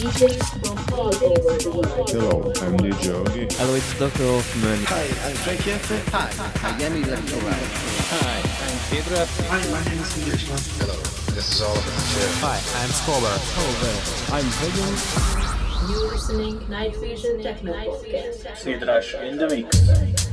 Hello, I'm DJ Ogi. Hello, it's Dr. Hoffman. Hi, I'm Frank Jensen. Hi, I'm Yemi. Lectorai. Hi, I'm Pedro. Hi, my name is Englishman. Hello, this is Oliver Hi, I'm Scholar. I'm Hagen. You're listening Night Vision Techno Podcast. Sidrash in the mix.